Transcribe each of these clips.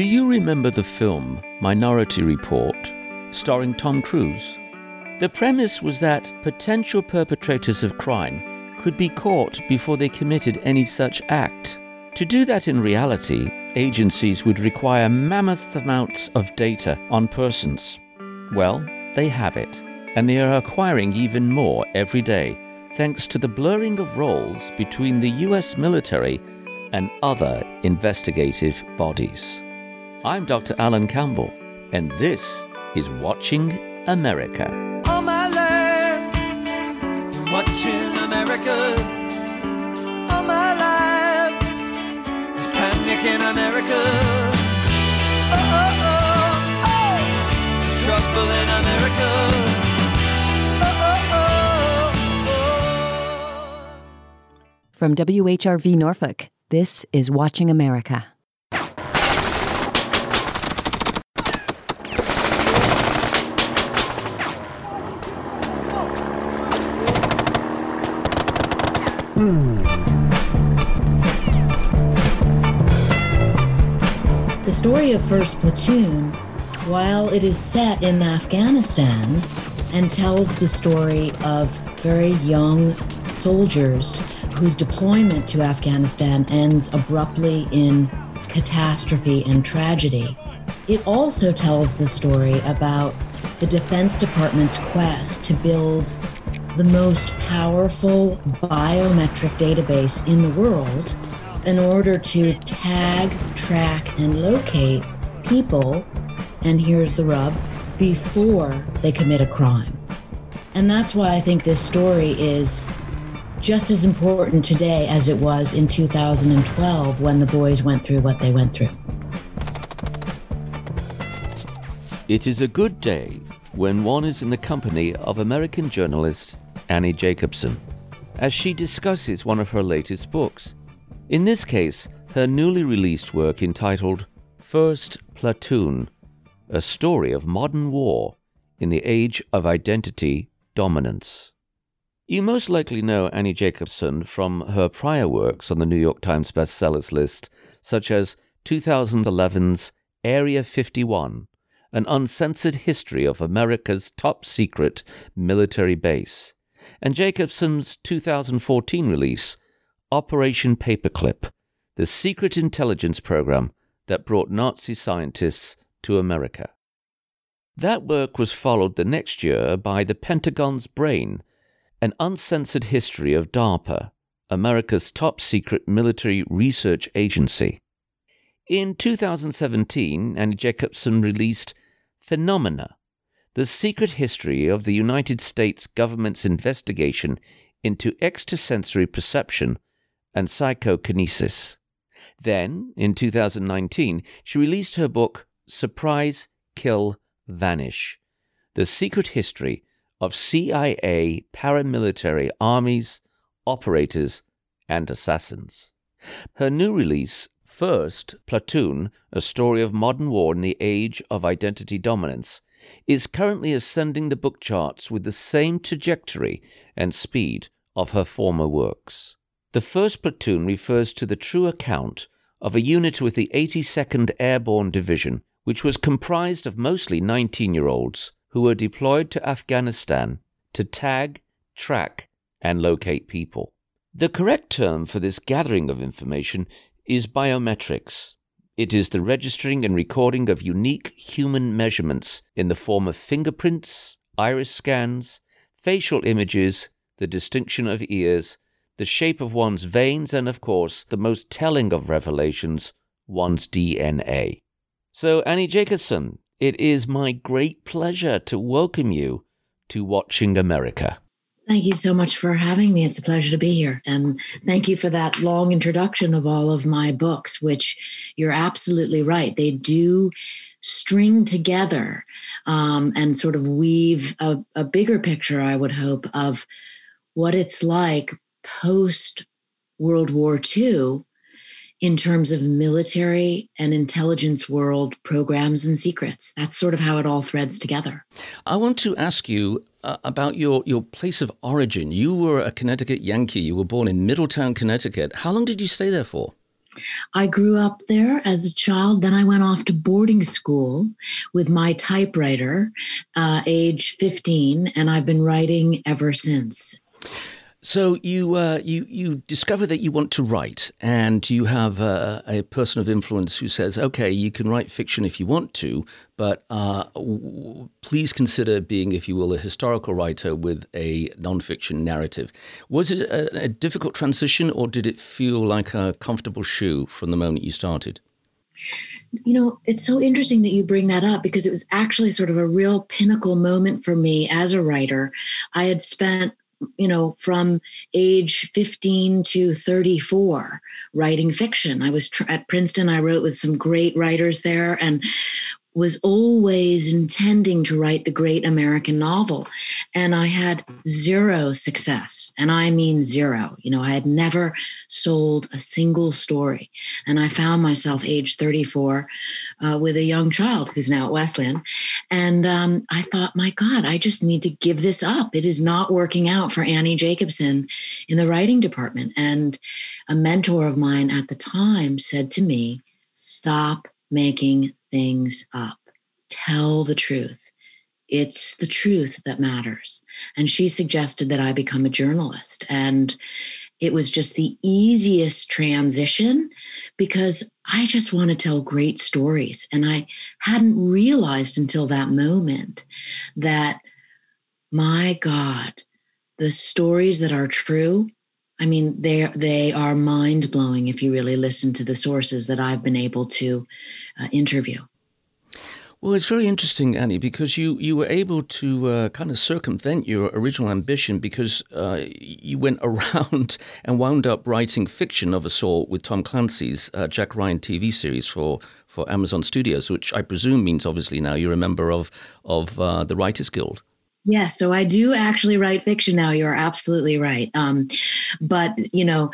Do you remember the film Minority Report, starring Tom Cruise? The premise was that potential perpetrators of crime could be caught before they committed any such act. To do that in reality, agencies would require mammoth amounts of data on persons. Well, they have it, and they are acquiring even more every day thanks to the blurring of roles between the US military and other investigative bodies. I'm Dr. Alan Campbell, and this is Watching America. All my life, watching America. All my life, there's panic in America. Oh, oh, oh, oh, there's trouble in America. Oh, oh, oh, oh. From WHRV Norfolk, this is Watching America. The story of First Platoon, while it is set in Afghanistan and tells the story of very young soldiers whose deployment to Afghanistan ends abruptly in catastrophe and tragedy, it also tells the story about the Defense Department's quest to build the most powerful biometric database in the world in order to tag, track, and locate people, and here's the rub, before they commit a crime. And that's why I think this story is just as important today as it was in 2012 when the boys went through what they went through. It is a good day when one is in the company of American journalist Annie Jacobsen, as she discusses one of her latest books. In this case, her newly released work entitled First Platoon A Story of Modern War in the Age of Identity Dominance. You most likely know Annie Jacobsen from her prior works on the New York Times bestsellers list, such as 2011's Area 51, an uncensored history of America's top secret military base, and Jacobsen's 2014 release, Operation Paperclip, the secret intelligence program that brought Nazi scientists to America. That work was followed the next year by The Pentagon's Brain, an uncensored history of DARPA, America's top secret military research agency. In 2017, Annie Jacobsen released Phenomena, the secret history of the United States government's investigation into extrasensory perception and psychokinesis. Then, in 2019, she released her book Surprise, Kill, Vanish The Secret History of CIA Paramilitary Armies, Operators, and Assassins. Her new release, First Platoon A Story of Modern War in the Age of Identity Dominance, is currently ascending the book charts with the same trajectory and speed of her former works. The first platoon refers to the true account of a unit with the 82nd Airborne Division, which was comprised of mostly 19 year olds who were deployed to Afghanistan to tag, track, and locate people. The correct term for this gathering of information is biometrics. It is the registering and recording of unique human measurements in the form of fingerprints, iris scans, facial images, the distinction of ears, the shape of one's veins, and of course, the most telling of revelations, one's DNA. So, Annie Jacobsen, it is my great pleasure to welcome you to Watching America. Thank you so much for having me. It's a pleasure to be here. And thank you for that long introduction of all of my books, which you're absolutely right. They do string together um, and sort of weave a, a bigger picture, I would hope, of what it's like post World War II in terms of military and intelligence world programs and secrets. That's sort of how it all threads together. I want to ask you uh, about your, your place of origin. You were a Connecticut Yankee. You were born in Middletown, Connecticut. How long did you stay there for? I grew up there as a child. Then I went off to boarding school with my typewriter, uh, age 15, and I've been writing ever since. So you uh, you you discover that you want to write, and you have uh, a person of influence who says, "Okay, you can write fiction if you want to, but uh, w- please consider being, if you will, a historical writer with a nonfiction narrative." Was it a, a difficult transition, or did it feel like a comfortable shoe from the moment you started? You know, it's so interesting that you bring that up because it was actually sort of a real pinnacle moment for me as a writer. I had spent you know, from age 15 to 34 writing fiction. I was tr- at Princeton, I wrote with some great writers there. And was always intending to write the great American novel. And I had zero success. And I mean zero. You know, I had never sold a single story. And I found myself age 34 uh, with a young child who's now at Wesleyan. And um, I thought, my God, I just need to give this up. It is not working out for Annie Jacobsen in the writing department. And a mentor of mine at the time said to me, stop making things up. Tell the truth. It's the truth that matters. And she suggested that I become a journalist. And it was just the easiest transition because I just want to tell great stories. And I hadn't realized until that moment that, my God, the stories that are true I mean, they they are mind blowing if you really listen to the sources that I've been able to uh, interview. Well, it's very interesting, Annie, because you, you were able to uh, kind of circumvent your original ambition because uh, you went around and wound up writing fiction of a sort with Tom Clancy's uh, Jack Ryan TV series for, for Amazon Studios, which I presume means obviously now you're a member of of uh, the Writers Guild. Yes, so I do actually write fiction now. You're absolutely right. Um, but, you know,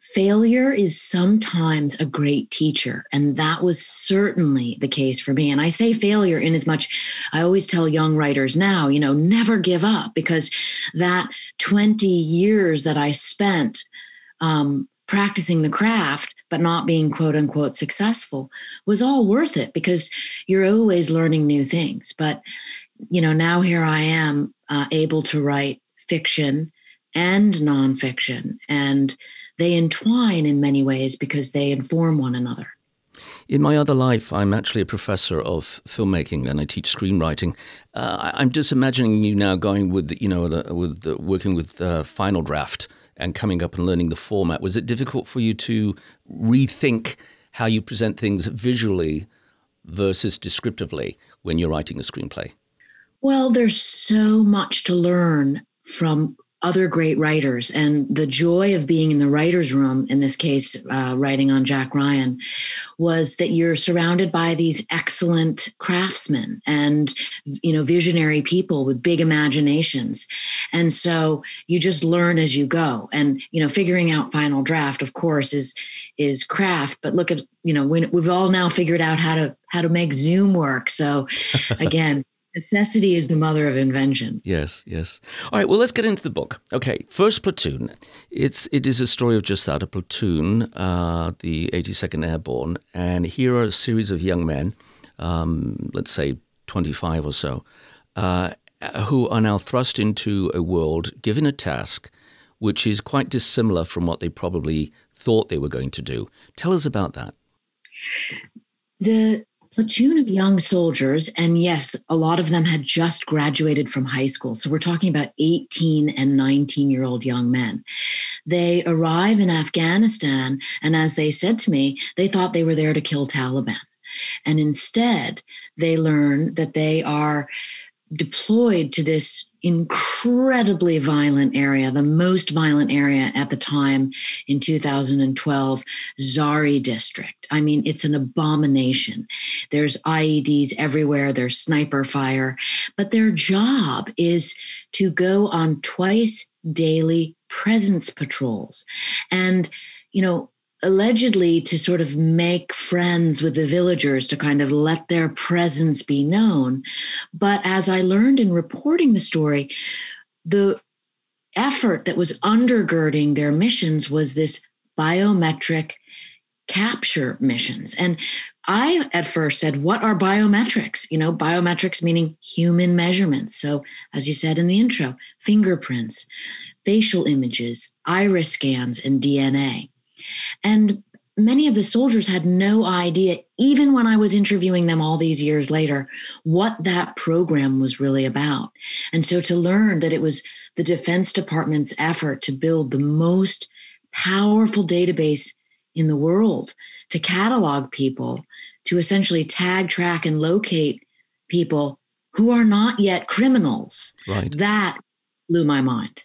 failure is sometimes a great teacher. And that was certainly the case for me. And I say failure in as much, I always tell young writers now, you know, never give up because that 20 years that I spent um, practicing the craft but not being quote unquote successful was all worth it because you're always learning new things but you know, now here I am uh, able to write fiction and nonfiction, and they entwine in many ways because they inform one another. In my other life, I'm actually a professor of filmmaking and I teach screenwriting. Uh, I'm just imagining you now going with, you know, the, with the, working with uh, Final Draft and coming up and learning the format. Was it difficult for you to rethink how you present things visually versus descriptively when you're writing a screenplay? Well, there's so much to learn from other great writers. And the joy of being in the writer's room, in this case, uh, writing on Jack Ryan, was that you're surrounded by these excellent craftsmen and, you know, visionary people with big imaginations. And so you just learn as you go. And, you know, figuring out final draft, of course, is is craft but look at you know we, we've all now figured out how to how to make zoom work so again Necessity is the mother of invention. Yes, yes. All right, well, let's get into the book. Okay, first platoon. It's it is a story of just that a platoon, uh, the 82nd Airborne, and here are a series of young men, um, let's say 25 or so, uh, who are now thrust into a world, given a task, which is quite dissimilar from what they probably thought they were going to do. Tell us about that. The platoon of young soldiers, and yes, a lot of them had just graduated from high school. So we're talking about 18 and 19 year old young men. They arrive in Afghanistan, and as they said to me, they thought they were there to kill Taliban. And instead, they learn that they are deployed to this incredibly violent area, the most violent area at the time in 2012, Zari district. I mean, it's an abomination. There's IEDs everywhere, there's sniper fire, but their job is to go on twice daily presence patrols. And, you know, allegedly to sort of make friends with the villagers to kind of let their presence be known. But as I learned in reporting the story, the effort that was undergirding their missions was this biometric capture missions. And I at first said, What are biometrics? You know, biometrics meaning human measurements. So, as you said in the intro, fingerprints, facial images, iris scans, and DNA. And many of the soldiers had no idea, even when I was interviewing them all these years later, what that program was really about. And so to learn that it was the Defense Department's effort to build the most powerful database in the world to catalog people, to essentially tag, track, and locate people who are not yet criminals. Right. That blew my mind.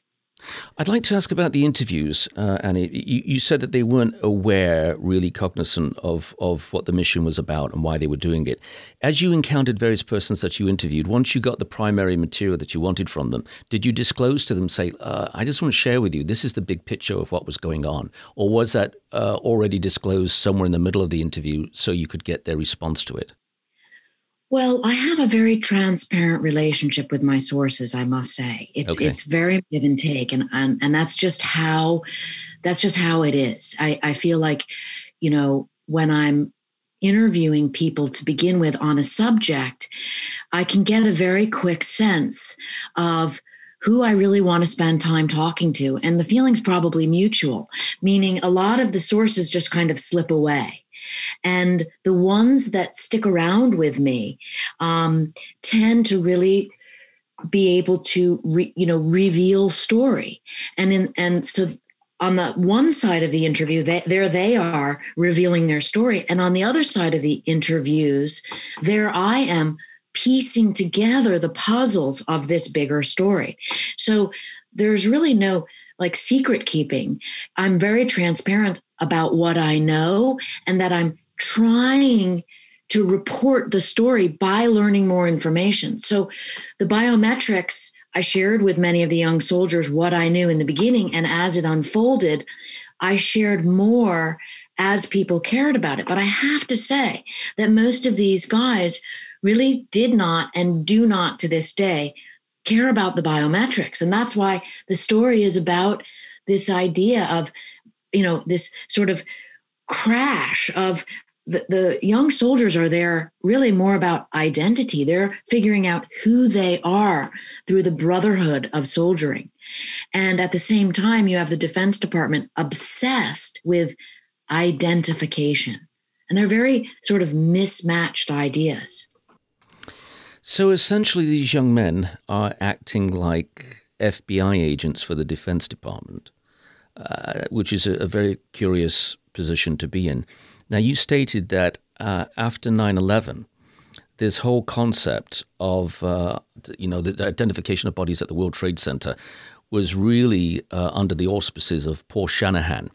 I'd like to ask about the interviews, uh, Annie. You, you, said that they weren't aware, really cognizant of, of what the mission was about and why they were doing it. As you encountered various persons that you interviewed, once you got the primary material that you wanted from them, did you disclose to them, say, uh, I just want to share with you, this is the big picture of what was going on? Or was that uh, already disclosed somewhere in the middle of the interview so you could get their response to it? Well, I have a very transparent relationship with my sources, I must say. It's okay. it's very give and take and, and and that's just how that's just how it is. I, I feel like, you know, when I'm interviewing people to begin with on a subject, I can get a very quick sense of who I really want to spend time talking to. And the feeling's probably mutual, meaning a lot of the sources just kind of slip away. And the ones that stick around with me um, tend to really be able to re, you know reveal story. And in and so on the one side of the interview they, there they are revealing their story. And on the other side of the interviews there i am piecing together the puzzles of this bigger story. So there's really no like secret keeping i'm very transparent about what I know and that I'm trying to report the story by learning more information. So the biometrics, I shared with many of the young soldiers what I knew in the beginning. And as it unfolded, I shared more as people cared about it. But I have to say that most of these guys really did not and do not to this day care about the biometrics. And that's why the story is about this idea of you know this sort of crash of the, the young soldiers are there really more about identity. They're figuring out who they are through the brotherhood of soldiering. And at the same time you have the defense department obsessed with identification. And they're very sort of mismatched ideas so essentially these young men are acting like fbi agents for the defense department uh, which is a, a, very curious position to be in. Now, you stated that uh, after 9 11, this whole concept of uh, you know the identification of bodies at the World Trade Center was really uh, under the auspices of Paul Shanahan.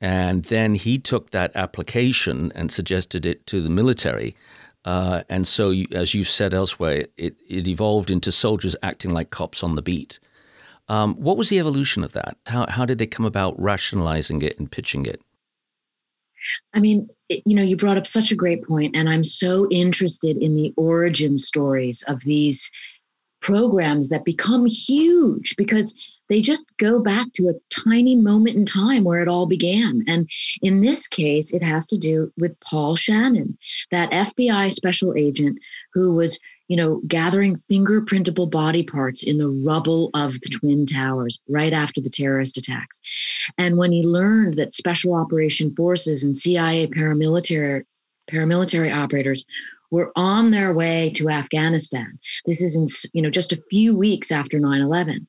And then he took that application and suggested it to the military. Uh, and so, you, as you've said elsewhere, it, it evolved into soldiers acting like cops on the beat. Um, what was the evolution of that? How, how did they come about rationalizing it and pitching it? I mean, you know, you brought up such a great point, and I'm so interested in the origin stories of these programs that become huge because they just go back to a tiny moment in time where it all began. And in this case, it has to do with Paul Shannon, that FBI special agent who was you know, gathering fingerprintable body parts in the rubble of the Twin Towers right after the terrorist attacks. And when he learned that special operation forces and CIA paramilitary paramilitary operators were on their way to Afghanistan. This is in, you know, just a few weeks after 9/11.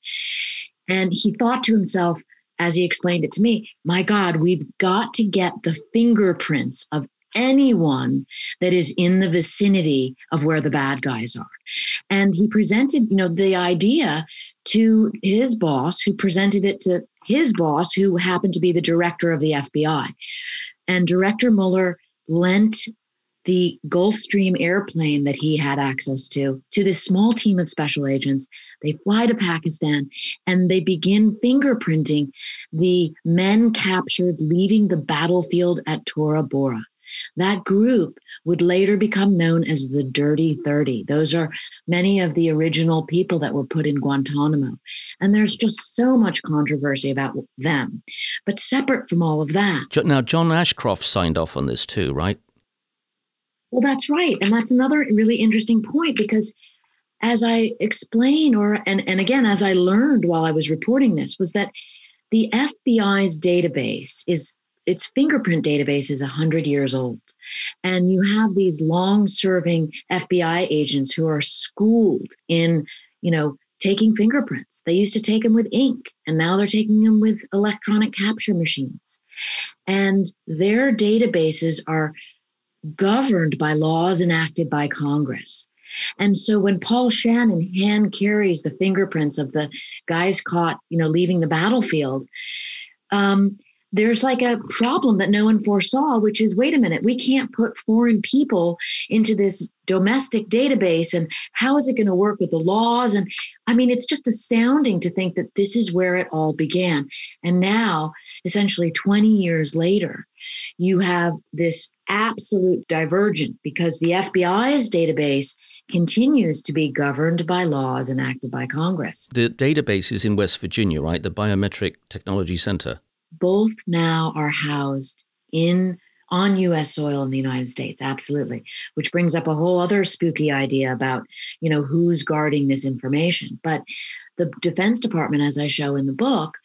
And he thought to himself, as he explained it to me, my God, we've got to get the fingerprints of anyone that is in the vicinity of where the bad guys are. And he presented, you know, the idea to his boss, who presented it to his boss, who happened to be the director of the FBI. And Director Mueller lent the Gulfstream airplane that he had access to to this small team of special agents. They fly to Pakistan and they begin fingerprinting the men captured leaving the battlefield at Tora Bora. That group would later become known as the Dirty 30. Those are many of the original people that were put in Guantanamo. And there's just so much controversy about them. But separate from all of that. Now, John Ashcroft signed off on this too, right? Well, that's right. And that's another really interesting point because as I explain or and, and again as I learned while I was reporting this was that the FBI's database is its fingerprint database is 100 years old. And you have these long serving FBI agents who are schooled in you know taking fingerprints. They used to take them with ink and now they're taking them with electronic capture machines. And their databases are governed by laws enacted by Congress and so when Paul Shannon hand carries the fingerprints of the guys caught, you know, leaving the battlefield, um, there's like a problem that no one foresaw, which is wait a minute, we can't put foreign people into this domestic database. And how is it going to work with the laws? And I mean, it's just astounding to think that this is where it all began. And now, essentially 20 years later, you have this absolute divergent because the FBI's database continues to be governed by laws enacted by Congress. The database is in West Virginia, right? The Biometric Technology Center. Both now are housed in on US soil in the United States, absolutely. Which brings up a whole other spooky idea about, you know, who's guarding this information. But the Defense Department, as I show in the book,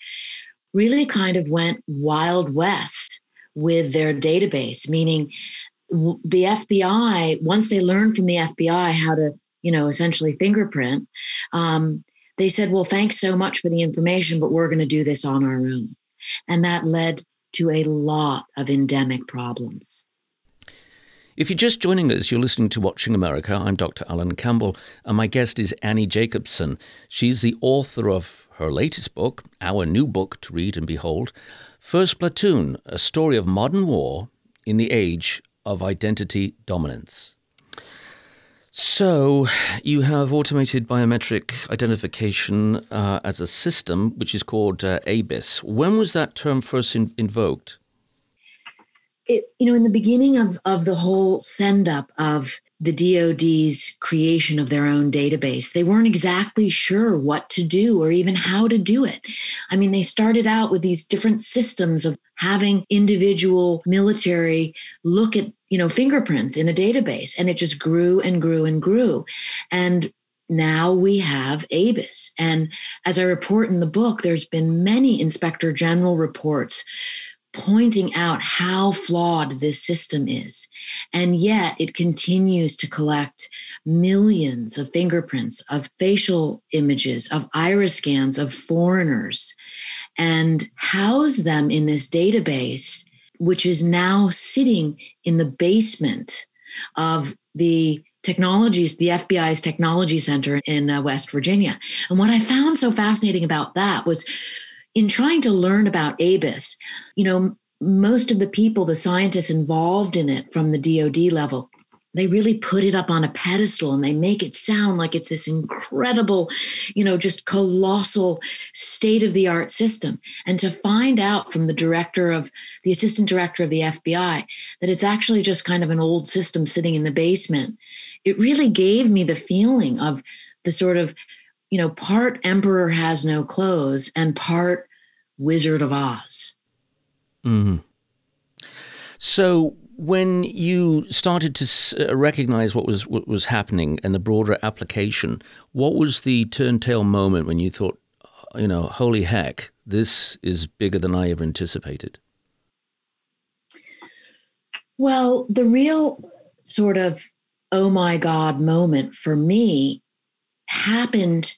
really kind of went wild west with their database, meaning the FBI, once they learned from the FBI how to, you know, essentially fingerprint, um, they said, well, thanks so much for the information, but we're going to do this on our own. And that led to a lot of endemic problems. If you're just joining us, you're listening to Watching America. I'm Dr. Alan Campbell, and my guest is Annie Jacobsen. She's the author of her latest book, our new book to read and behold, First Platoon, a story of modern war in the age of identity dominance. So, you have automated biometric identification uh, as a system, which is called uh, ABIS. When was that term first in- invoked? It, you know, in the beginning of, of the whole send up of the DoD's creation of their own database. They weren't exactly sure what to do or even how to do it. I mean, they started out with these different systems of having individual military look at, you know, fingerprints in a database and it just grew and grew and grew. And now we have ABIS. And as I report in the book, there's been many inspector general reports pointing out how flawed this system is. And yet it continues to collect millions of fingerprints, of facial images, of iris scans of foreigners, and house them in this database, which is now sitting in the basement of the technologies, the FBI's technology center in uh, West Virginia. And what I found so fascinating about that was in trying to learn about ABIS, you know, most of the people, the scientists involved in it from the DoD level, they really put it up on a pedestal and they make it sound like it's this incredible, you know, just colossal state of the art system. And to find out from the director of the assistant director of the FBI that it's actually just kind of an old system sitting in the basement, it really gave me the feeling of the sort of you know, part Emperor has no clothes and part Wizard of Oz. Mm-hmm. So when you started to uh, recognize what was what was happening and the broader application, what was the turntail moment when you thought, uh, you know, holy heck, this is bigger than I ever anticipated? Well, the real sort of oh my god moment for me happened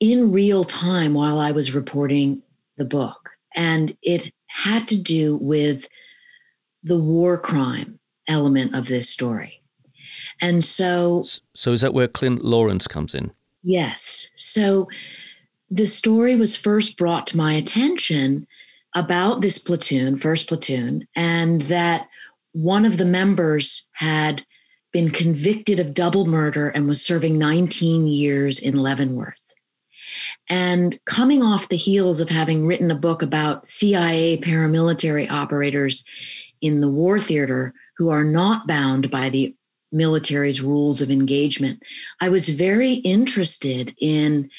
in real time while I was reporting the book. And it had to do with the war crime element of this story. And so. So is that where Clint Lorance comes in? Yes. So the story was first brought to my attention about this platoon, first platoon, and that one of the members had been convicted of double murder and was serving 19 years in Leavenworth. And coming off the heels of having written a book about CIA paramilitary operators in the war theater who are not bound by the military's rules of engagement. I was very interested in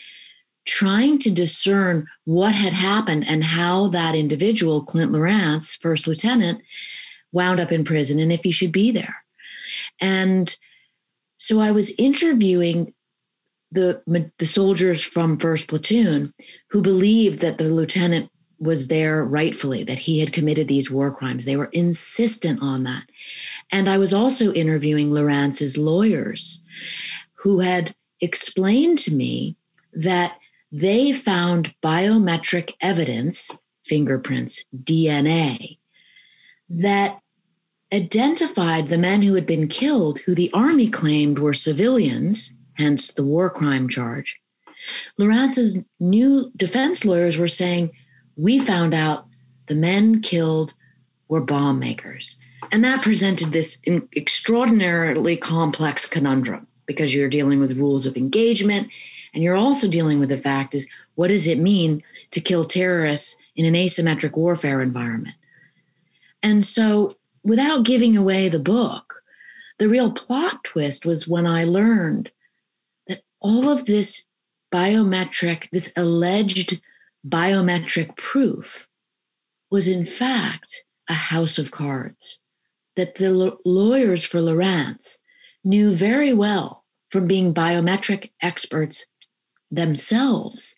trying to discern what had happened and how that individual, Clint Lorance, first lieutenant, wound up in prison and if he should be there. And so I was interviewing the, the soldiers from first platoon who believed that the lieutenant was there rightfully, that he had committed these war crimes. They were insistent on that. And I was also interviewing Lorance's lawyers who had explained to me that they found biometric evidence, fingerprints, DNA, that identified the men who had been killed, who the Army claimed were civilians, hence the war crime charge. Lorance's new defense lawyers were saying, We found out the men killed were bomb makers. And that presented this extraordinarily complex conundrum because you're dealing with rules of engagement and you're also dealing with the fact is what does it mean to kill terrorists in an asymmetric warfare environment? And so without giving away the book, the real plot twist was when I learned all of this biometric, this alleged biometric proof was in fact a house of cards that the lawyers for Lorance knew very well from being biometric experts themselves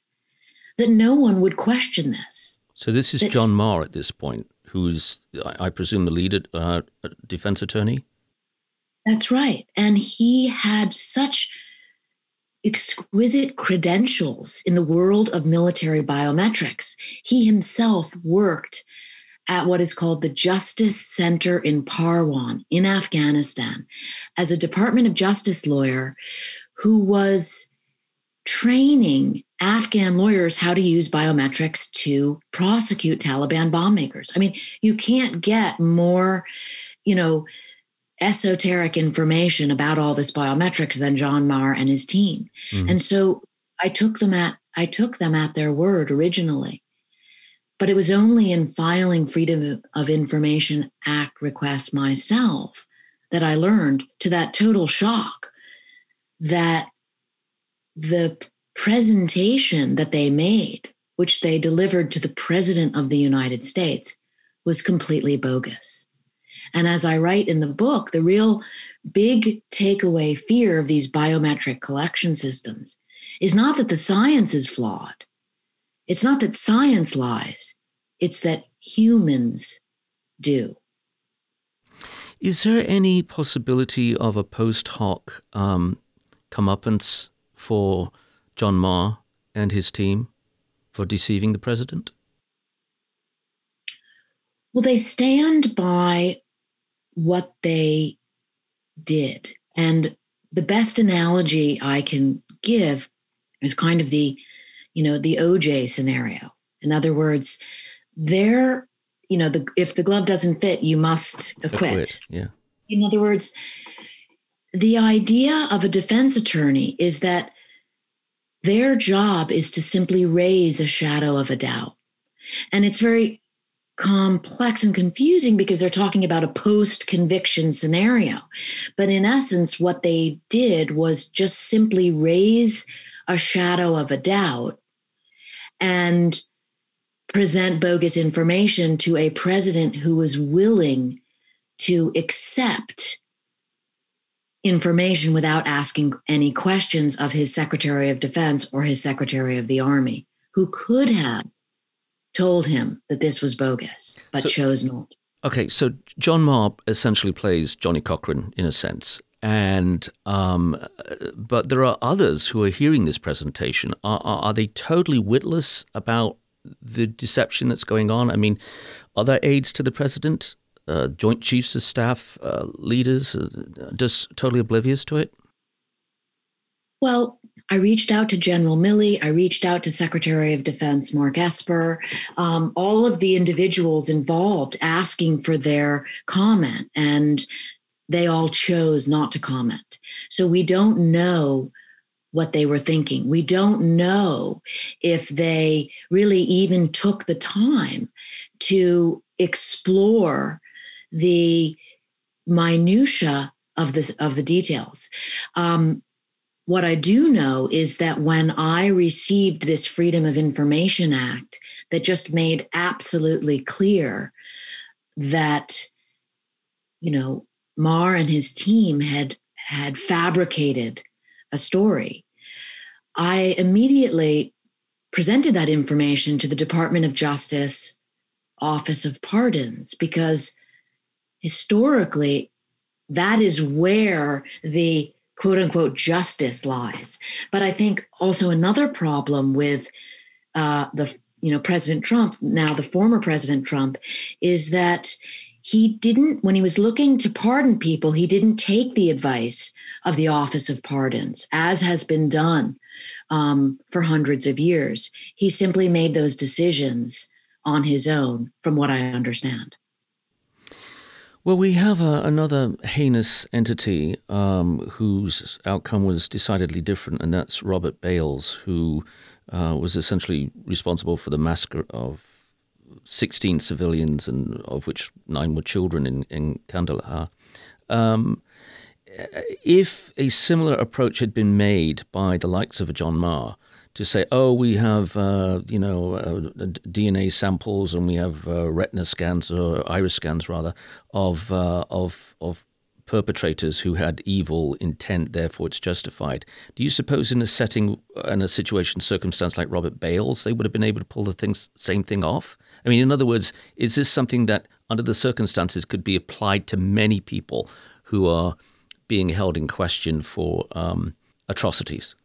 that no one would question this. So this is John Maher at this point, who's, I presume, the lead uh, defense attorney? That's right. And he had such exquisite credentials in the world of military biometrics. He himself worked at what is called the Justice Center in Parwan in Afghanistan as a Department of Justice lawyer who was training Afghan lawyers how to use biometrics to prosecute Taliban bomb makers. I mean, you can't get more, you know, esoteric information about all this biometrics than John Maher and his team. Mm-hmm. And so I took them at I took them at their word originally. But it was only in filing Freedom of Information Act requests myself that I learned, to that total shock, that the presentation that they made, which they delivered to the President of the United States, was completely bogus. And as I write in the book, the real big takeaway fear of these biometric collection systems is not that the science is flawed, it's not that science lies, it's that humans do. Is there any possibility of a post hoc um, comeuppance for John Maher and his team for deceiving the president? Well, they stand by what they did. And the best analogy I can give is kind of the you know, the OJ scenario. In other words, there, you know, the if the glove doesn't fit, you must acquit. acquit. Yeah. In other words, the idea of a defense attorney is that their job is to simply raise a shadow of a doubt. And it's very complex and confusing because they're talking about a post conviction scenario. But in essence, what they did was just simply raise a shadow of a doubt and present bogus information to a president who was willing to accept information without asking any questions of his Secretary of Defense or his Secretary of the Army, who could have told him that this was bogus, but so, chose not. Okay, so John Maher essentially plays Johnny Cochran in a sense. And um, but there are others who are hearing this presentation. Are, are, are they totally witless about the deception that's going on? I mean, are there aides to the president, uh, Joint Chiefs of Staff, uh, leaders, uh, just totally oblivious to it? Well, I reached out to General Milley. I reached out to Secretary of Defense Mark Esper, um, all of the individuals involved asking for their comment. And they all chose not to comment. So we don't know what they were thinking. We don't know if they really even took the time to explore the minutia of this of the details. Um, what I do know is that when I received this Freedom of Information Act that just made absolutely clear that, you know, Maher and his team had had fabricated a story, I immediately presented that information to the Department of Justice Office of Pardons because historically that is where the quote unquote justice lies. But I think also another problem with uh, the you know President Trump now the former President Trump is that he didn't when he was looking to pardon people he didn't take the advice of the Office of Pardons as has been done um, for hundreds of years. He simply made those decisions on his own, from what I understand. Well, we have uh, another heinous entity um, whose outcome was decidedly different, and that's Robert Bales, who uh, was essentially responsible for the massacre of 16 civilians, and of which nine were children in, in Kandahar. Um, if a similar approach had been made by the likes of a John Maher, to say, oh, we have uh, you know uh, DNA samples and we have uh, retina scans or iris scans rather of uh, of of perpetrators who had evil intent, therefore it's justified. Do you suppose in a setting in a situation circumstance like Robert Bales, they would have been able to pull the things, same thing off? I mean, in other words, is this something that under the circumstances could be applied to many people who are being held in question for um, atrocities?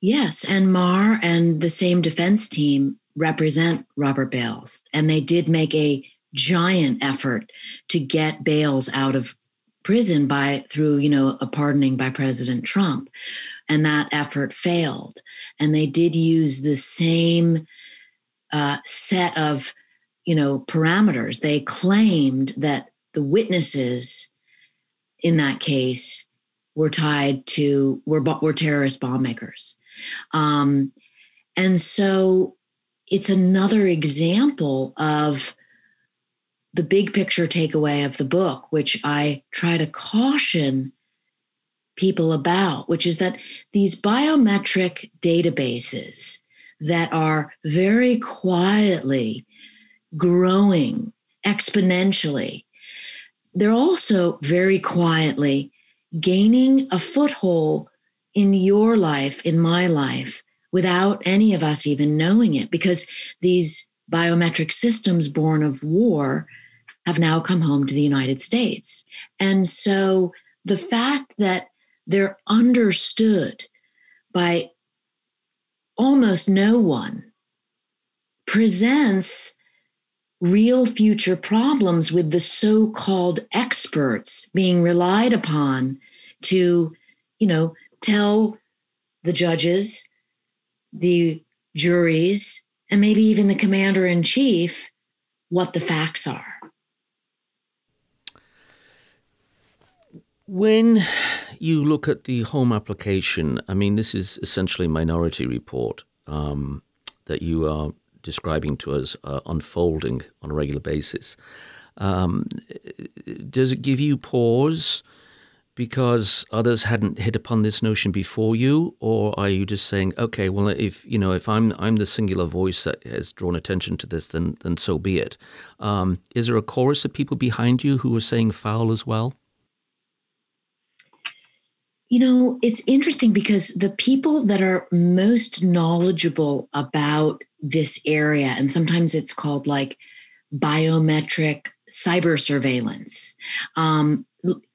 Yes, and Maher and the same defense team represent Robert Bales, and they did make a giant effort to get Bales out of prison by through you know a pardoning by President Trump, and that effort failed. And they did use the same uh, set of you know parameters. They claimed that the witnesses in that case were tied to were were terrorist bomb makers um, and so it's another example of the big picture takeaway of the book, which I try to caution people about, which is that these biometric databases that are very quietly growing exponentially, they're also very quietly gaining a foothold in your life, in my life, without any of us even knowing it, because these biometric systems born of war have now come home to the United States. And so the mm-hmm. fact that they're understood by almost no one presents real future problems with the so called experts being relied upon to, you know, tell the judges, the juries, and maybe even the commander in chief what the facts are. When you look at the home application, I mean, this is essentially minority report um, that you are describing to us uh, unfolding on a regular basis. Um, does it give you pause because others hadn't hit upon this notion before you, or are you just saying, okay, well, if you know, if I'm I'm the singular voice that has drawn attention to this, then then so be it. Um, is there a chorus of people behind you who are saying foul as well? You know, it's interesting because the people that are most knowledgeable about this area, and sometimes it's called like biometric cyber surveillance. Um,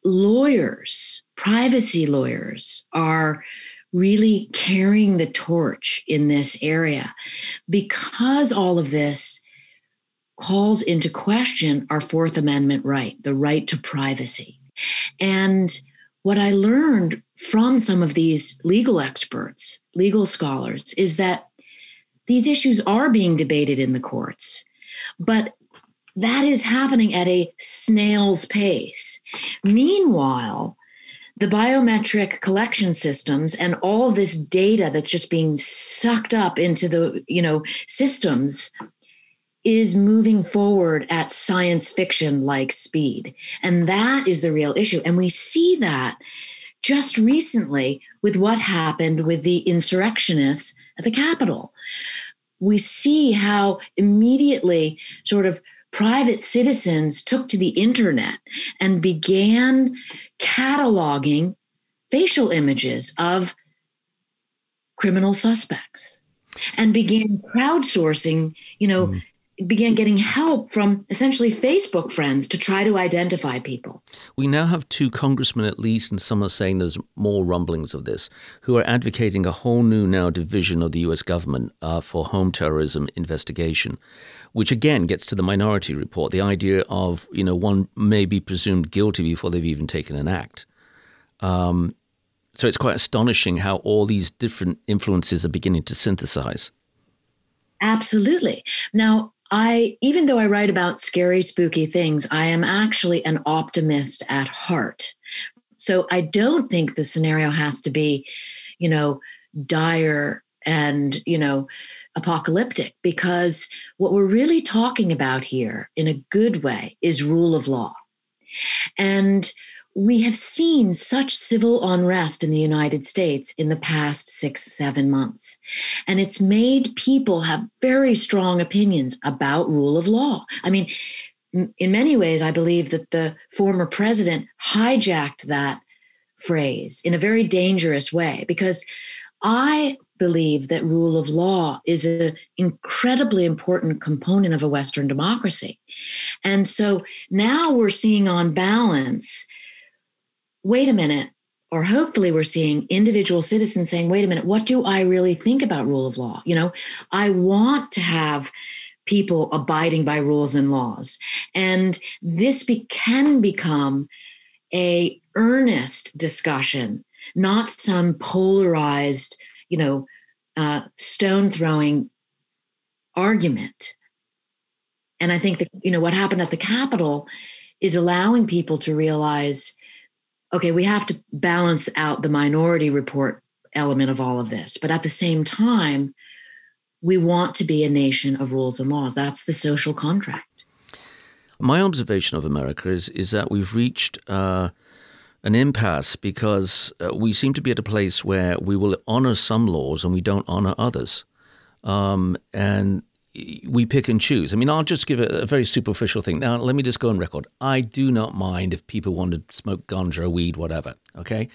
lawyers, privacy lawyers, are really carrying the torch in this area because all of this calls into question our Fourth Amendment right, the right to privacy. And what I learned from some of these legal experts, legal scholars, is that these issues are being debated in the courts, but that is happening at a snail's pace. Meanwhile, the biometric collection systems and all this data that's just being sucked up into the you know systems is moving forward at science fiction like speed. And that is the real issue. And we see that just recently with what happened with the insurrectionists at the Capitol. We see how immediately sort of private citizens took to the internet and began cataloging facial images of criminal suspects and began crowdsourcing, you know, mm began getting help from essentially Facebook friends to try to identify people. We now have two congressmen, at least, and some are saying there's more rumblings of this, who are advocating a whole new now division of the U.S. government uh, for home terrorism investigation, which again gets to the minority report, the idea of you know one may be presumed guilty before they've even taken an act. Um, so it's quite astonishing how all these different influences are beginning to synthesize. Absolutely. Now, I, even though I write about scary, spooky things, I am actually an optimist at heart. So I don't think the scenario has to be, you know, dire and, you know, apocalyptic because what we're really talking about here in a good way is rule of law. And we have seen such civil unrest in the United States in the past six, seven months. And it's made people have very strong opinions about rule of law. I mean, in many ways, I believe that the former president hijacked that phrase in a very dangerous way because I believe that rule of law is an incredibly important component of a Western democracy. And so now we're seeing on balance wait a minute, or hopefully we're seeing individual citizens saying, wait a minute, what do I really think about rule of law? You know, I want to have people abiding by rules and laws. And this be, can become a earnest discussion, not some polarized, you know, uh, stone throwing argument. And I think that, you know, what happened at the Capitol is allowing people to realize okay, we have to balance out the minority report element of all of this. But at the same time, we want to be a nation of rules and laws. That's the social contract. My observation of America is is that we've reached uh, an impasse because uh, we seem to be at a place where we will honor some laws and we don't honor others. Um, and we pick and choose. I mean, I'll just give a, a, very superficial thing. Now, let me just go on record. I do not mind if people want to smoke ganja, weed, whatever, okay?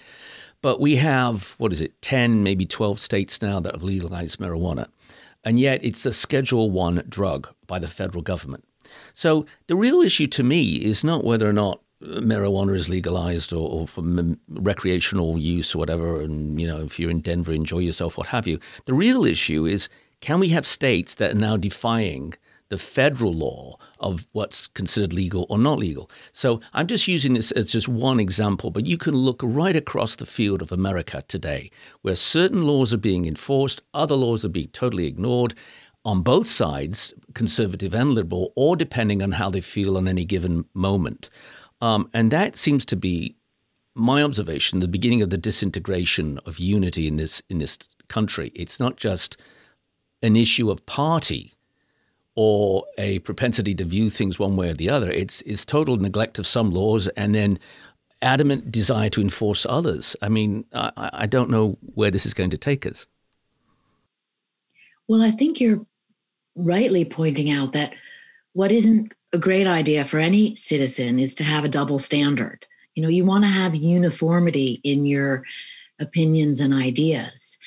But we have, what is it, 10, maybe 12 states now that have legalized marijuana. And yet it's a Schedule One drug by the federal government. So the real issue to me is not whether or not uh, marijuana is legalized or, or for m- recreational use or whatever. And, you know, if you're in Denver, enjoy yourself, what have you. The real issue is can we have states that are now defying the federal law of what's considered legal or not legal? So I'm just using this as just one example, but you can look right across the field of America today, where certain laws are being enforced, other laws are being totally ignored on both sides, conservative and liberal, or depending on how they feel on any given moment. Um, and that seems to be my observation, the beginning of the disintegration of unity in this in this country. It's not just an issue of party or a propensity to view things one way or the other. It's, it's total neglect of some laws and then adamant desire to enforce others. I mean, I, I don't know where this is going to take us. Well, I think you're rightly pointing out that what isn't a great idea for any citizen is to have a double standard. You know, you want to have uniformity in your opinions and ideas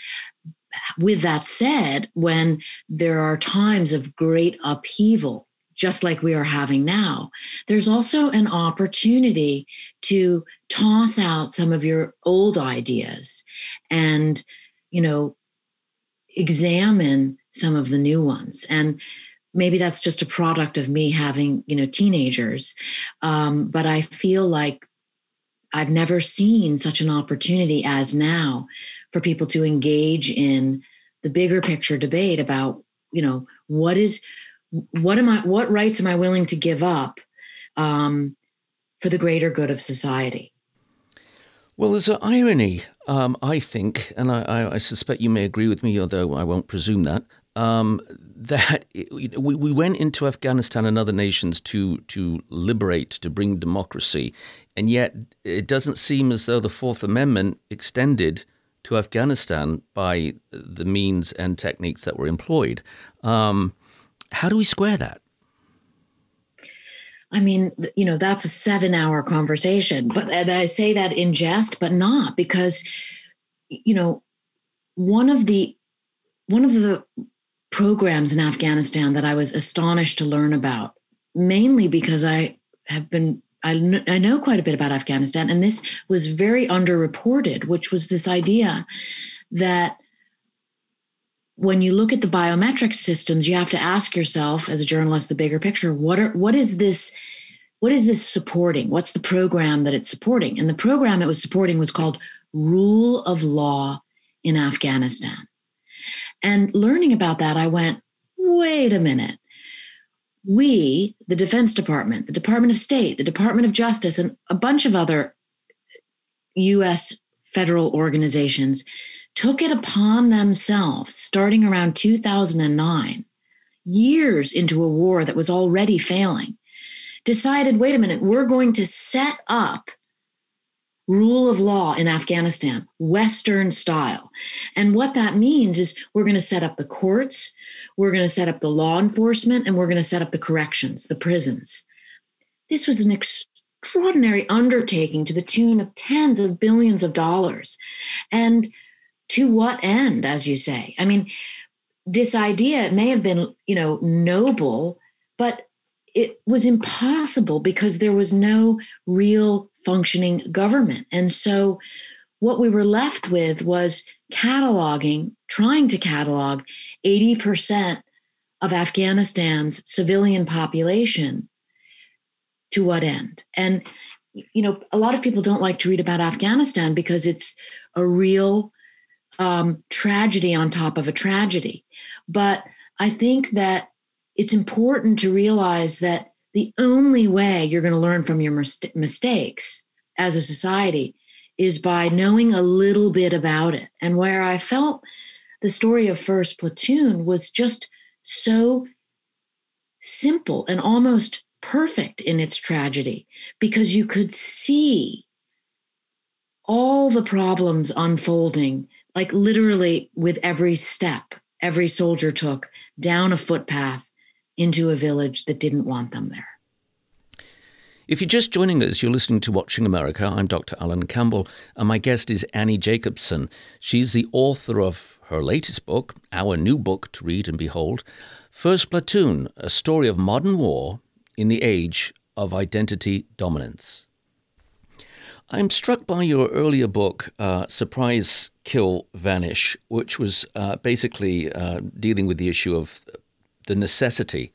with that said, when there are times of great upheaval, just like we are having now, there's also an opportunity to toss out some of your old ideas and, you know, examine some of the new ones. And maybe that's just a product of me having, you know, teenagers. Um, but I feel like I've never seen such an opportunity as now for people to engage in the bigger picture debate about you know what is what am i what rights am i willing to give up um, for the greater good of society? Well there's an irony um, i think and I, I, suspect you may agree with me although i won't presume that um, that we, we went into Afghanistan and other nations to to liberate, to bring democracy, and yet it doesn't seem as though the Fourth Amendment extended to Afghanistan by the means and techniques that were employed. Um, how do we square that? I mean, you know, that's a seven hour conversation, but and I say that in jest, but not because, you know, one of the one of the programs in Afghanistan that I was astonished to learn about, mainly because I have been I, kn- I know quite a bit about Afghanistan, and this was very underreported, which was this idea that when you look at the biometric systems, you have to ask yourself, as a journalist, the bigger picture: what are what is this? What is this supporting? What's the program that it's supporting? And the program it was supporting was called Rule of Law in Afghanistan. And learning about that, I went, wait a minute. We, the Defense Department, the Department of State, the Department of Justice, and a bunch of other US federal organizations took it upon themselves starting around 2009, years into a war that was already failing, decided wait a minute, we're going to set up rule of law in Afghanistan, Western style. And what that means is we're going to set up the courts, we're going to set up the law enforcement, and we're going to set up the corrections, the prisons. This was an extraordinary undertaking to the tune of tens of billions of dollars. And to what end, as you say? I mean, this idea may have been, you know, noble, but it was impossible because there was no real functioning government. And so what we were left with was cataloging, trying to catalog 80% of Afghanistan's civilian population to what end? And, you know, a lot of people don't like to read about Afghanistan because it's a real um, tragedy on top of a tragedy. But I think that it's important to realize that the only way you're going to learn from your mis- mistakes as a society is by knowing a little bit about it. And where I felt the story of First Platoon was just so simple and almost perfect in its tragedy because you could see all the problems unfolding, like literally with every step every soldier took down a footpath into a village that didn't want them there. If you're just joining us, you're listening to Watching America. I'm Dr. Alan Campbell, and my guest is Annie Jacobsen. She's the author of her latest book, our new book to read and behold, First Platoon, a story of modern war in the age of identity dominance. I'm struck by your earlier book, uh, Surprise, Kill, Vanish, which was uh, basically uh, dealing with the issue of the necessity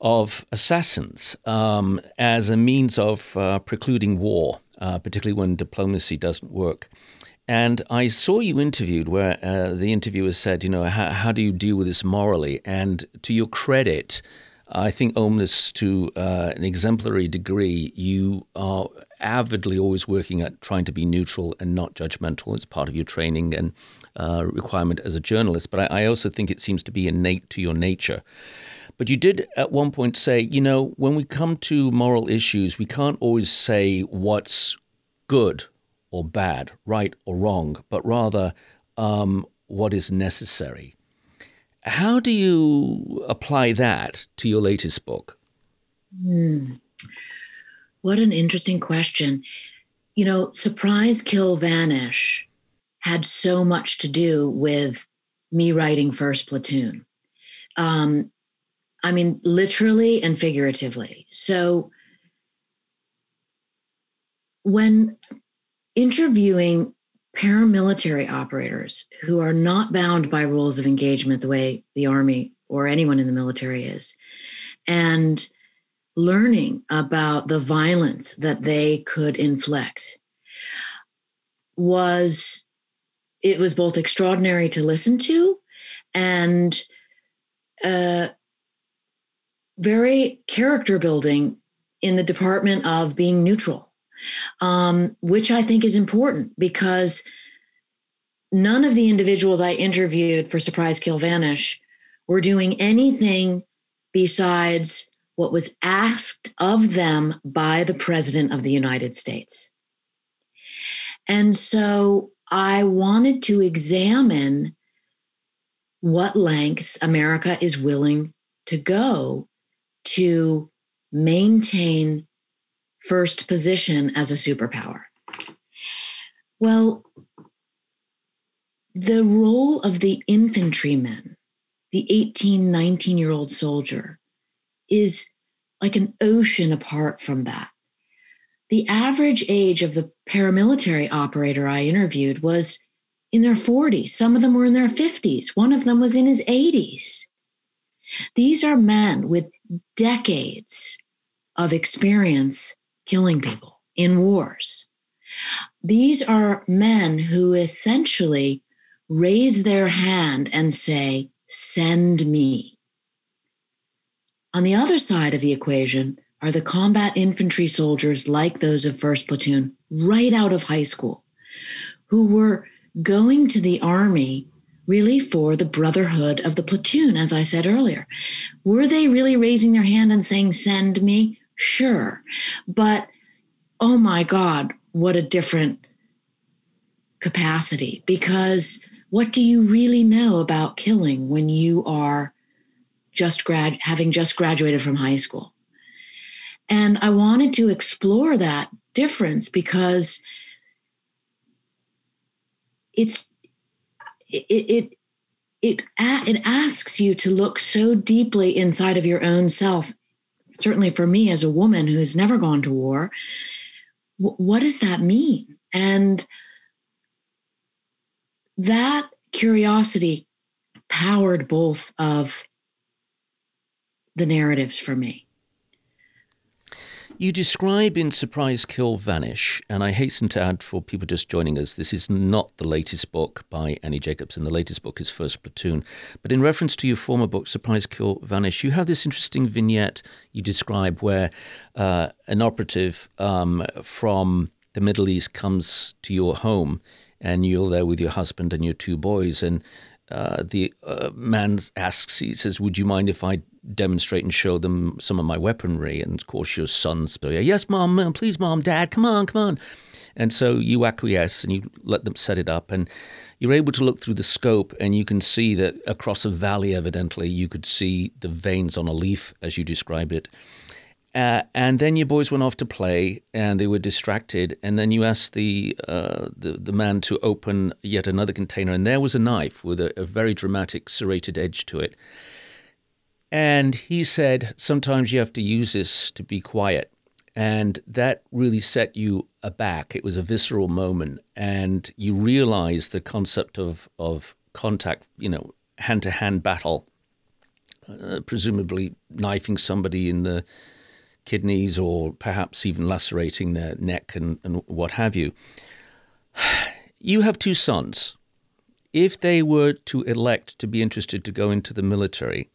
of assassins um, as a means of uh, precluding war, uh, particularly when diplomacy doesn't work. And I saw you interviewed where uh, the interviewer said, you know, how, do you deal with this morally? And to your credit, I think almost to uh, an exemplary degree, you are avidly always working at trying to be neutral and not judgmental. It's part of your training and uh, requirement as a journalist. But I, I also think it seems to be innate to your nature. But you did at one point say, you know, when we come to moral issues, we can't always say what's good or bad, right or wrong, but rather um, what is necessary. How do you apply that to your latest book? Hmm. What an interesting question. You know, surprise, kill, vanish had so much to do with me writing First Platoon. Um, I mean, literally and figuratively. So when interviewing paramilitary operators who are not bound by rules of engagement the way the army or anyone in the military is and learning about the violence that they could inflict was it was both extraordinary to listen to and uh, very character building in the department of being neutral um, which I think is important because none of the individuals I interviewed for Surprise Kill Vanish were doing anything besides what was asked of them by the President of the United States. And so I wanted to examine what lengths America is willing to go to maintain first position as a superpower. Well, the role of the infantryman, the 18, 19 year old soldier, is like an ocean apart from that. The average age of the paramilitary operator I interviewed was in their 40s. Some of them were in their 50s. One of them was in his 80s. These are men with decades of experience killing people in wars. These are men who essentially raise their hand and say, Send me. On the other side of the equation are the combat infantry soldiers like those of 1st Platoon, right out of high school, who were going to the Army really for the brotherhood of the platoon, as I said earlier. Were they really raising their hand and saying, Send me? Sure. But oh my God, what a different capacity. Because what do you really know about killing when you are just grad having just graduated from high school? And I wanted to explore that difference because it's it it it it asks you to look so deeply inside of your own self. Certainly for me as a woman who's never gone to war what does that mean? And that curiosity powered both of the narratives for me you describe in Surprise Kill Vanish, and I hasten to add for people just joining us, this is not the latest book by Annie Jacobsen. The latest book is First Platoon. But in reference to your former book, Surprise Kill Vanish, you have this interesting vignette you describe where uh, an operative um, from the Middle East comes to your home and you're there with your husband and your two boys. And uh, the uh, man asks, he says, Would you mind if I demonstrate and show them some of my weaponry. And of course, your sons go, Yes, mom, please, mom, dad, come on, come on. And so you acquiesce and you let them set it up. And you're able to look through the scope and you can see that across a valley, evidently, you could see the veins on a leaf, as you described it. Uh, and then your boys went off to play, and they were distracted. And then you asked the, uh, the the man to open yet another container, and there was a knife with a, a very dramatic serrated edge to it. And he said, sometimes you have to use this to be quiet. And that really set you aback. It was a visceral moment. And you realize the concept of, of contact, you know, hand to hand battle, uh, presumably knifing somebody in the kidneys or perhaps even lacerating their neck and, and what have you. You have two sons. If they were to elect to be interested to go into the military,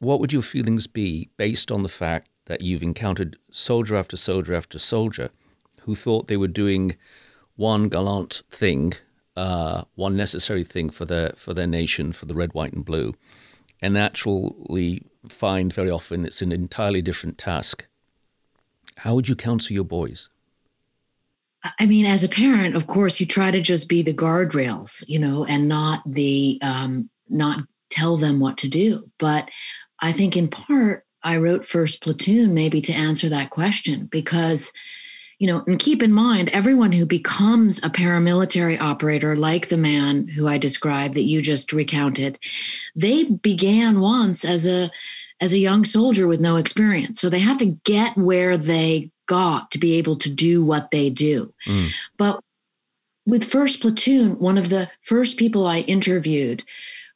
what would your feelings be based on the fact that you've encountered soldier after soldier after soldier who thought they were doing one gallant thing, uh, one necessary thing for their for their nation, for the red, white, and blue, and actually find very often it's an entirely different task. How would you counsel your boys? I mean, as a parent, of course, you try to just be the guardrails, you know, and not the um, not tell them what to do. But I think in part I wrote First Platoon maybe to answer that question because, you know, and keep in mind, everyone who becomes a paramilitary operator, like the man who I described that you just recounted, they began once as a as a young soldier with no experience. So they have to get where they got to be able to do what they do. Mm. But with First Platoon, one of the first people I interviewed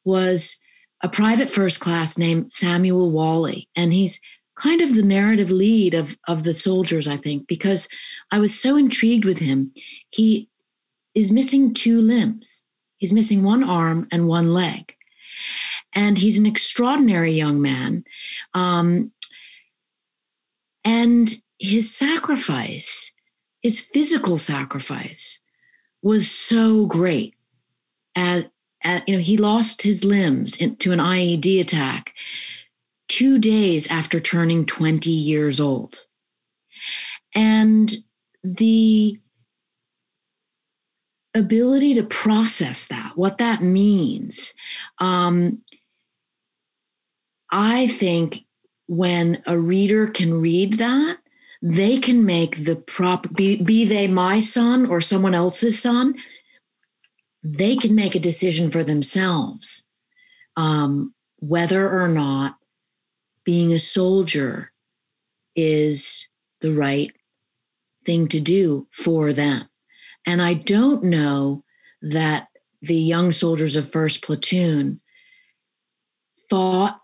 was a private first class named Samuel Wally. And he's kind of the narrative lead of, of the soldiers, I think, because I was so intrigued with him. He is missing two limbs, he's missing one arm and one leg. And he's an extraordinary young man. Um, and his sacrifice, his physical sacrifice, was so great. As, at, you know, he lost his limbs in, to an IED attack two days after turning 20 years old. And the ability to process that, what that means, um, I think when a reader can read that, they can make the prop be, be they my son or someone else's son they can make a decision for themselves um, whether or not being a soldier is the right thing to do for them. And I don't know that the young soldiers of First Platoon thought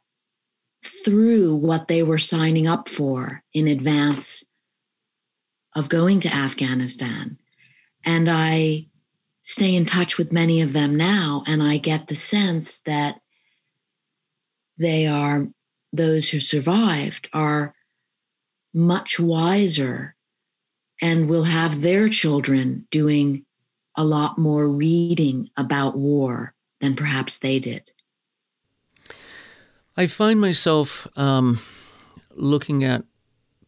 through what they were signing up for in advance of going to Afghanistan. And I stay in touch with many of them now, and I get the sense that they are, those who survived, are much wiser and will have their children doing a lot more reading about war than perhaps they did. I find myself um, looking at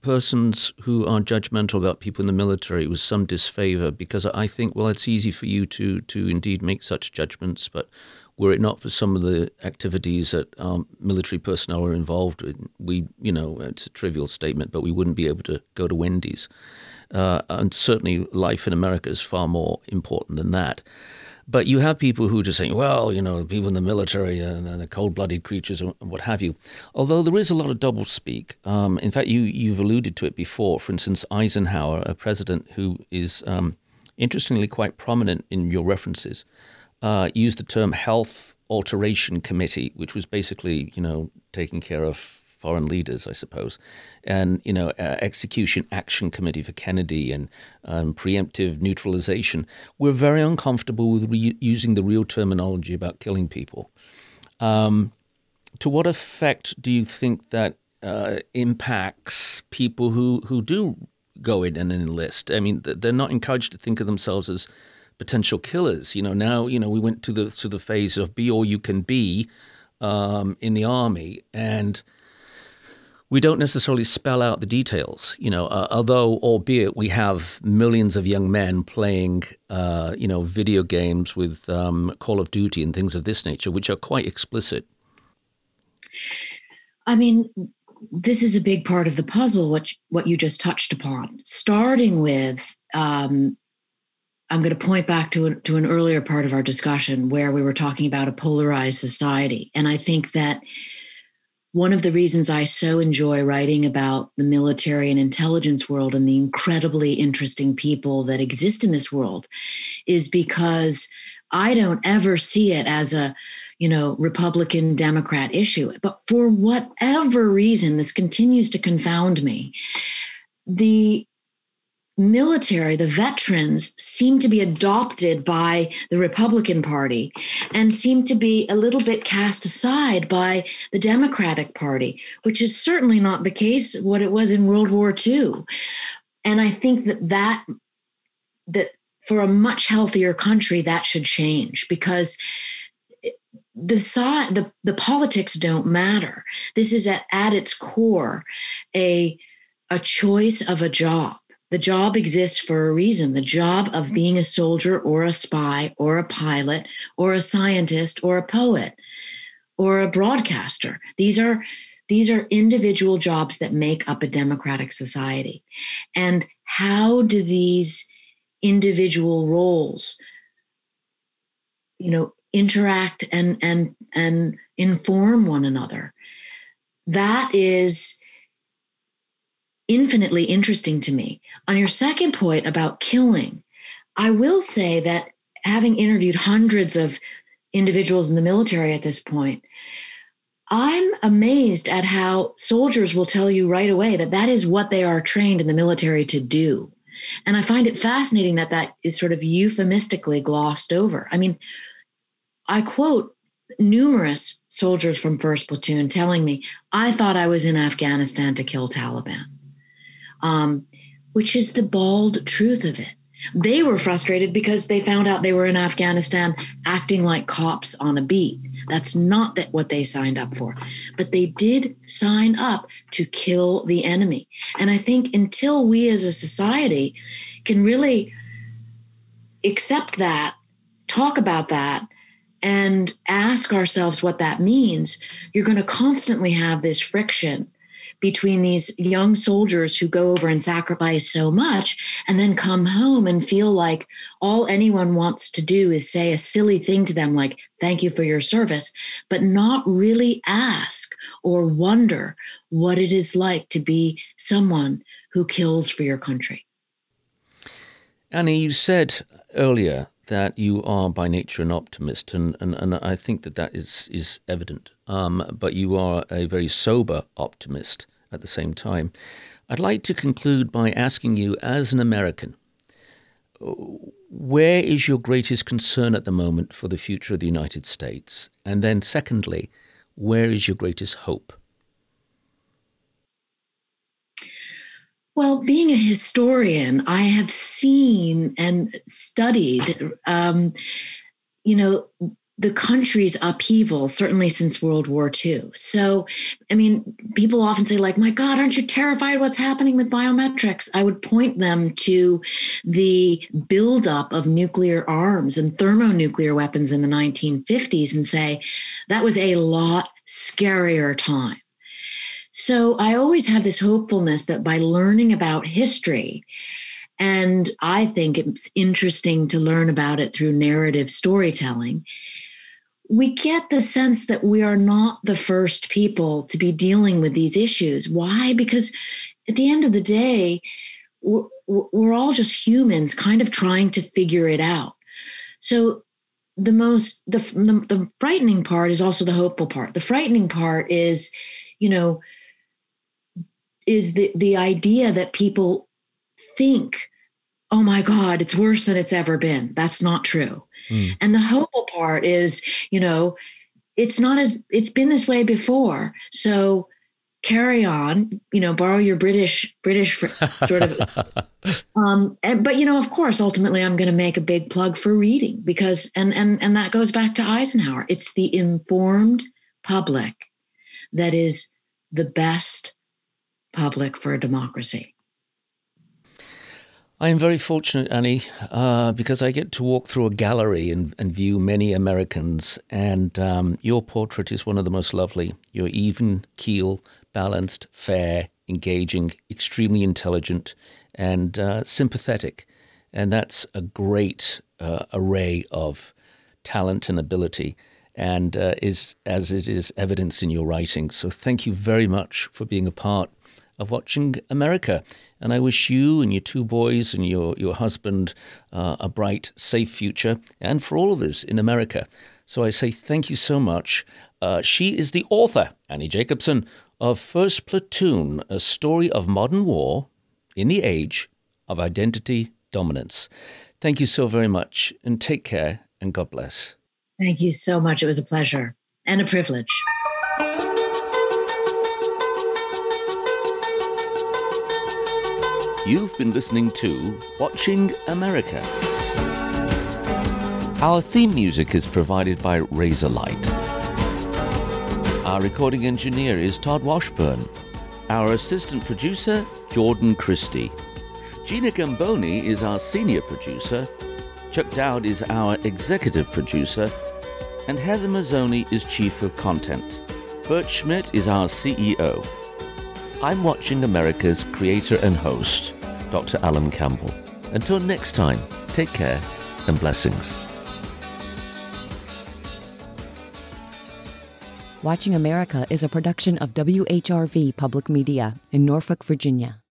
persons who are judgmental about people in the military with some disfavor because I think, well, it's easy for you to to indeed make such judgments, but were it not for some of the activities that um, military personnel are involved in, we, you know, it's a trivial statement, but we wouldn't be able to go to Wendy's. Uh, and certainly, life in America is far more important than that. But you have people who just say, well, you know, people in the military and, and the cold-blooded creatures and what have you. Although there is a lot of doublespeak. Um, in fact, you you've alluded to it before. For instance, Eisenhower, a president who is um, interestingly quite prominent in your references, uh, used the term health alteration committee, which was basically, you know, taking care of foreign leaders, I suppose, and you know, uh, execution action committee for Kennedy and um, preemptive neutralization. We're very uncomfortable with re- using the real terminology about killing people. Um, to what effect do you think that uh, impacts people who who do go in and enlist? I mean, they're not encouraged to think of themselves as potential killers. You know, now you know we went to the to the phase of be all you can be um, in the army, and we don't necessarily spell out the details, you know, uh, although, albeit we have millions of young men playing, uh, you know, video games with um, Call of Duty and things of this nature, which are quite explicit. I mean, this is a big part of the puzzle, what, what you just touched upon, starting with um, I'm going to point back to, to an earlier part of our discussion where we were talking about a polarized society. And I think that one of the reasons I so enjoy writing about the military and intelligence world and the incredibly interesting people that exist in this world is because I don't ever see it as a you know republican democrat issue. But for whatever reason this continues to confound me. The military, the veterans, seem to be adopted by the Republican Party and seem to be a little bit cast aside by the Democratic Party, which is certainly not the case what it was in World War II. And I think that that that for a much healthier country that should change because the the, the politics don't matter. This is at, at its core a a choice of a job the job exists for a reason. The job of mm-hmm. being a soldier or a spy or a pilot or a scientist or a poet or a broadcaster. These are these are individual jobs that make up a democratic society. And how do these individual roles you know interact and and and inform one another? That is infinitely interesting to me. On your second point about killing, I will say that having interviewed hundreds of individuals in the military at this point, I'm amazed at how soldiers will tell you right away that that is what they are trained in the military to do. And I find it fascinating that that is sort of euphemistically glossed over. I mean, I quote numerous soldiers from 1st Platoon telling me, I thought I was in Afghanistan to kill Taliban um, which is the bald truth of it. They were frustrated because they found out they were in Afghanistan acting like cops on a beat. That's not that what they signed up for. But they did sign up to kill the enemy. And I think until we as a society can really accept that, talk about that, and ask ourselves what that means, you're going to constantly have this friction between these young soldiers who go over and sacrifice so much and then come home and feel like all anyone wants to do is say a silly thing to them like thank you for your service but not really ask or wonder what it is like to be someone who kills for your country annie you said earlier that you are by nature an optimist, and, and, and I think that that is, is evident. Um, but you are a very sober optimist at the same time. I'd like to conclude by asking you, as an American, where is your greatest concern at the moment for the future of the United States? And then, secondly, where is your greatest hope? Well, being a historian, I have seen and studied, um, you know, the country's upheaval, certainly since World War II. So, I mean, people often say, like, my God, aren't you terrified what's happening with biometrics? I would point them to the buildup of nuclear arms and thermonuclear weapons in the 1950s and say, that was a lot scarier time. So I always have this hopefulness that by learning about history, and I think it's interesting to learn about it through narrative storytelling, we get the sense that we are not the first people to be dealing with these issues. Why? Because at the end of the day, we're, we're all just humans kind of trying to figure it out. So the most the, the, the frightening part is also the hopeful part. The frightening part is, you know, is the the idea that people think oh my god it's worse than it's ever been that's not true mm. and the hopeful part is you know it's not as it's been this way before so carry on you know borrow your british british sort of um and, but you know of course ultimately i'm going to make a big plug for reading because and and and that goes back to eisenhower it's the informed public that is the best public for a democracy. I am very fortunate, Annie, uh, because I get to walk through a gallery and, and view many Americans, and um, your portrait is one of the most lovely. You're even, keel, balanced, fair, engaging, extremely intelligent, and uh, sympathetic. And that's a great uh, array of talent and ability, and uh, is as it is evidenced in your writing. So thank you very much for being a part of watching America. And I wish you and your two boys and your, your husband uh, a bright, safe future, and for all of us in America. So I say thank you so much. Uh, she is the author, Annie Jacobsen, of First Platoon, a story of modern war in the age of identity dominance. Thank you so very much, and take care, and God bless. Thank you so much. It was a pleasure and a privilege. You've been listening to Watching America. Our theme music is provided by Razorlight. Our recording engineer is Todd Washburn. Our assistant producer, Jordan Christie. Gina Gamboni is our senior producer. Chuck Dowd is our executive producer. And Heather Mazzoni is chief of content. Bert Schmidt is our CEO. I'm Watching America's creator and host. Dr. Alan Campbell. Until next time, take care and blessings. Watching America is a production of WHRV Public Media in Norfolk, Virginia.